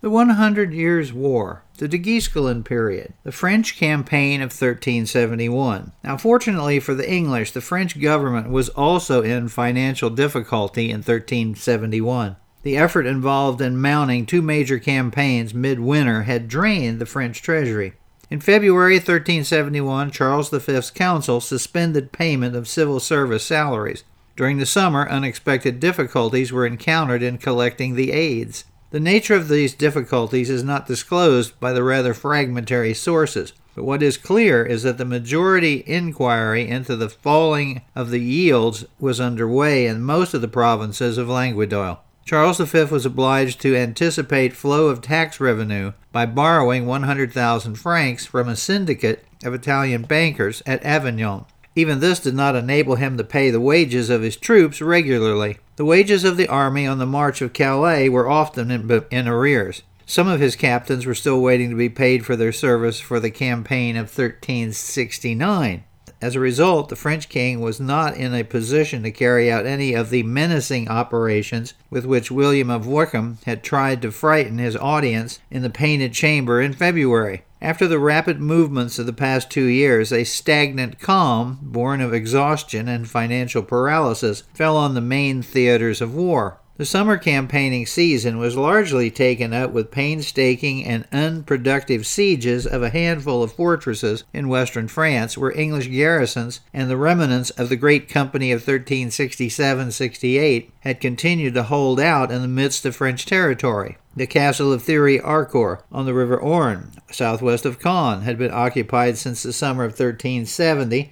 The 100 Years' War, the de Guesclin period, the French campaign of 1371. Now, fortunately for the English, the French government was also in financial difficulty in 1371. The effort involved in mounting two major campaigns midwinter had drained the French treasury. In February 1371, Charles V's council suspended payment of civil service salaries. During the summer, unexpected difficulties were encountered in collecting the aids. The nature of these difficulties is not disclosed by the rather fragmentary sources, but what is clear is that the majority inquiry into the falling of the yields was underway in most of the provinces of Languedoc. Charles V was obliged to anticipate flow of tax revenue by borrowing 100,000 francs from a syndicate of Italian bankers at Avignon. Even this did not enable him to pay the wages of his troops regularly. The wages of the army on the march of Calais were often in, in, arrears. Some of his captains were still waiting to be paid for their service for the campaign of 1369. As a result, the French king was not in a position to carry out any of the menacing operations with which William of Wykeham had tried to frighten his audience in the Painted Chamber in February. After the rapid movements of the past two years, a stagnant calm, born of exhaustion and financial paralysis, fell on the main theaters of war. The summer campaigning season was largely taken up with painstaking and unproductive sieges of a handful of fortresses in western France where English garrisons and the remnants of the great company of 1367 68 had continued to hold out in the midst of French territory. The castle of Thury Harcourt on the River Orne, southwest of Caen, had been occupied since the summer of 1370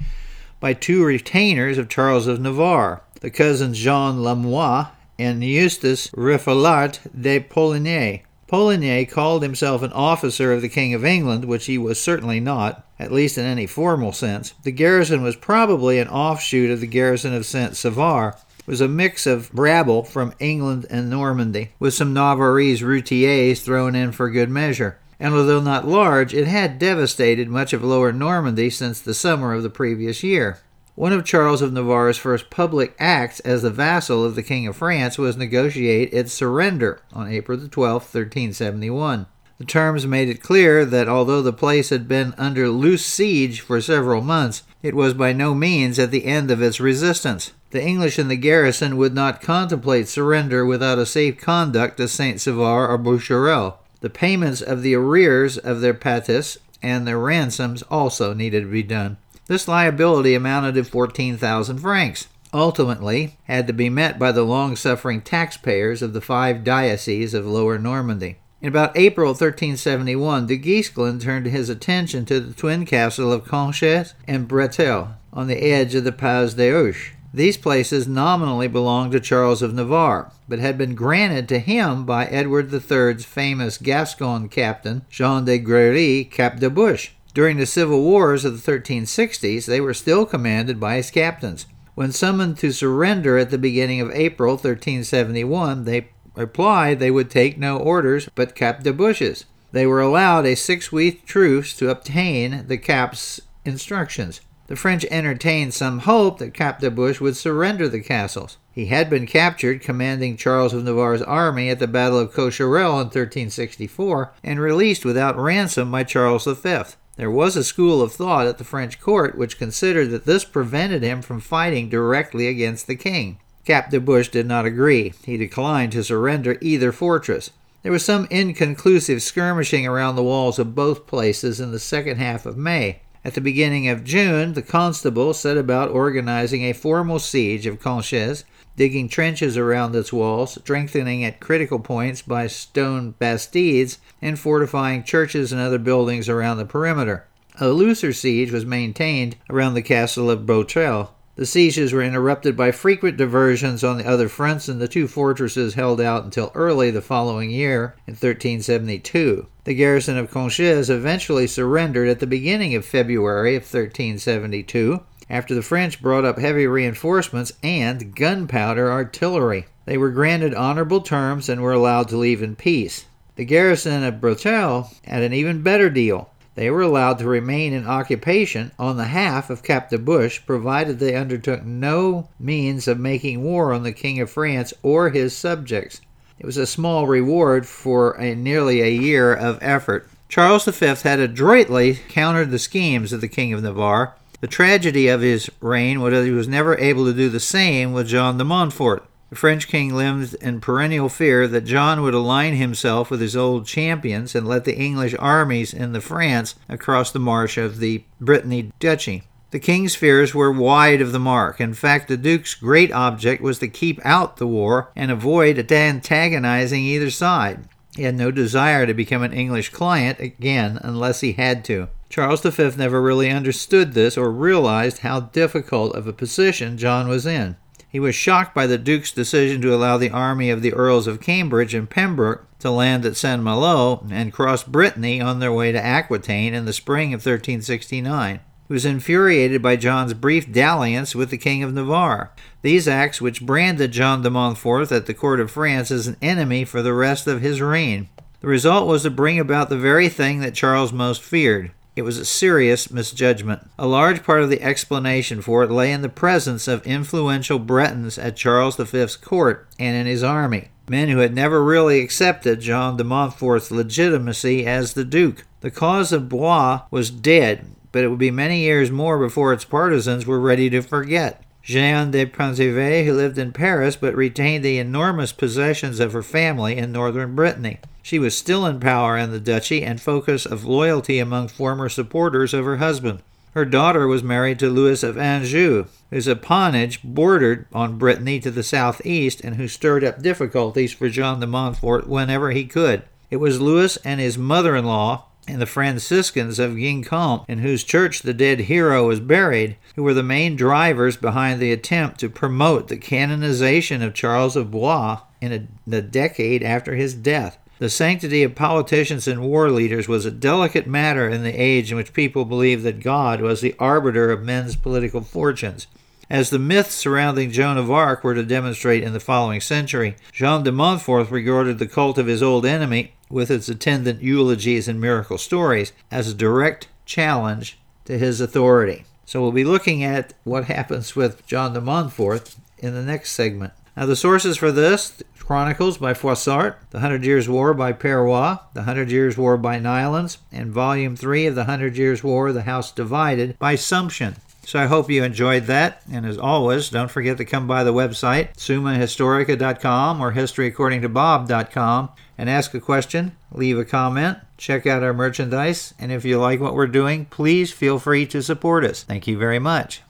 by two retainers of Charles of Navarre, the cousins Jean Lamois and Eustace Reffelart de Poligny. Poligny called himself an officer of the King of England, which he was certainly not, at least in any formal sense. The garrison was probably an offshoot of the garrison of Saint Sauveur, was a mix of rabble from England and Normandy, with some Navarrese routiers thrown in for good measure. And although not large, it had devastated much of lower Normandy since the summer of the previous year. One of Charles of Navarre's first public acts as the vassal of the King of France was negotiate its surrender on April 12, 1371. The terms made it clear that although the place had been under loose siege for several months, it was by no means at the end of its resistance. The English in the garrison would not contemplate surrender without a safe conduct to Saint Sauveur or Bécherel. The payments of the arrears of their patis and their ransoms also needed to be done. This liability amounted to 14,000 francs, ultimately had to be met by the long suffering taxpayers of the five dioceses of Lower Normandy. In about April 1371, de Guesclin turned his attention to the twin castle of Conches and Breteuil on the edge of the Pays d'Ouche. These places nominally belonged to Charles of Navarre, but had been granted to him by Edward III's famous Gascon captain, Jean de Grailly Captal de Buch. During the civil wars of the 1360s, they were still commanded by his captains. When summoned to surrender at the beginning of April 1371, they replied they would take no orders but Captal de Buch's. They were allowed a six week truce to obtain the Cap's instructions. The French entertained some hope that Captal de Buch would surrender the castles. He had been captured commanding Charles of Navarre's army at the Battle of Cocherel in 1364 and released without ransom by Charles V. There was a school of thought at the French court which considered that this prevented him from fighting directly against the king. Captal de Buch did not agree. He declined to surrender either fortress. There was some inconclusive skirmishing around the walls of both places in the second half of May. At the beginning of June, the constable set about organizing a formal siege of Conches digging trenches around its walls, strengthening at critical points by stone bastides, and fortifying churches and other buildings around the perimeter. A looser siege was maintained around the castle of Breteuil. The sieges were interrupted by frequent diversions on the other fronts, and the two fortresses held out until early the following year, in 1372. The garrison of Conches eventually surrendered at the beginning of February of 1372, after the French brought up heavy reinforcements and gunpowder artillery. They were granted honorable terms and were allowed to leave in peace. The garrison of Breteuil had an even better deal. They were allowed to remain in occupation on the half of Cap de provided they undertook no means of making war on the King of France or his subjects. It was a small reward for a, nearly a year of effort. Charles V had adroitly countered the schemes of the King of Navarre. The tragedy of his reign was that he was never able to do the same with John de Montfort. The French king lived in perennial fear that John would align himself with his old champions and let the English armies in the France across the marsh of the Brittany Duchy. The king's fears were wide of the mark. In fact, the duke's great object was to keep out the war and avoid antagonizing either side. He had no desire to become an English client again unless he had to. Charles V never really understood this or realized how difficult of a position John was in. He was shocked by the Duke's decision to allow the army of the Earls of Cambridge and Pembroke to land at St. Malo and cross Brittany on their way to Aquitaine in the spring of 1369. Was infuriated by John's brief dalliance with the King of Navarre. These acts, which branded John de Montfort at the court of France as an enemy for the rest of his reign. The result was to bring about the very thing that Charles most feared it was a serious misjudgment. A large part of the explanation for it lay in the presence of influential Bretons at Charles V's court and in his army, men who had never really accepted John de Montfort's legitimacy as the Duke. The cause of Blois was dead, but it would be many years more before its partisans were ready to forget. Jeanne de Penthièvre, who lived in Paris but retained the enormous possessions of her family in northern Brittany. She was still in power in the duchy and focus of loyalty among former supporters of her husband. Her daughter was married to Louis of Anjou, whose appanage bordered on Brittany to the southeast and who stirred up difficulties for John de Montfort whenever he could. It was Louis and his mother in law and the Franciscans of Guingamp, in whose church the dead hero was buried, who were the main drivers behind the attempt to promote the canonization of Charles of Blois in a, the decade after his death. The sanctity of politicians and war leaders was a delicate matter in the age in which people believed that God was the arbiter of men's political fortunes. As the myths surrounding Joan of Arc were to demonstrate in the following century, Jean de Montfort regarded the cult of his old enemy, with its attendant eulogies and miracle stories, as a direct challenge to his authority. So we'll be looking at what happens with John de Montfort in the next segment. Now, the sources for this Chronicles by Froissart, The Hundred Years' War by Perroy, The Hundred Years' War by Neillands, and Volume 3 of The Hundred Years' War, The House Divided by Sumption. So I hope you enjoyed that. And as always, don't forget to come by the website, sumahistorica.com or historyaccordingtobob.com, and ask a question, leave a comment, check out our merchandise, and if you like what we're doing, please feel free to support us. Thank you very much.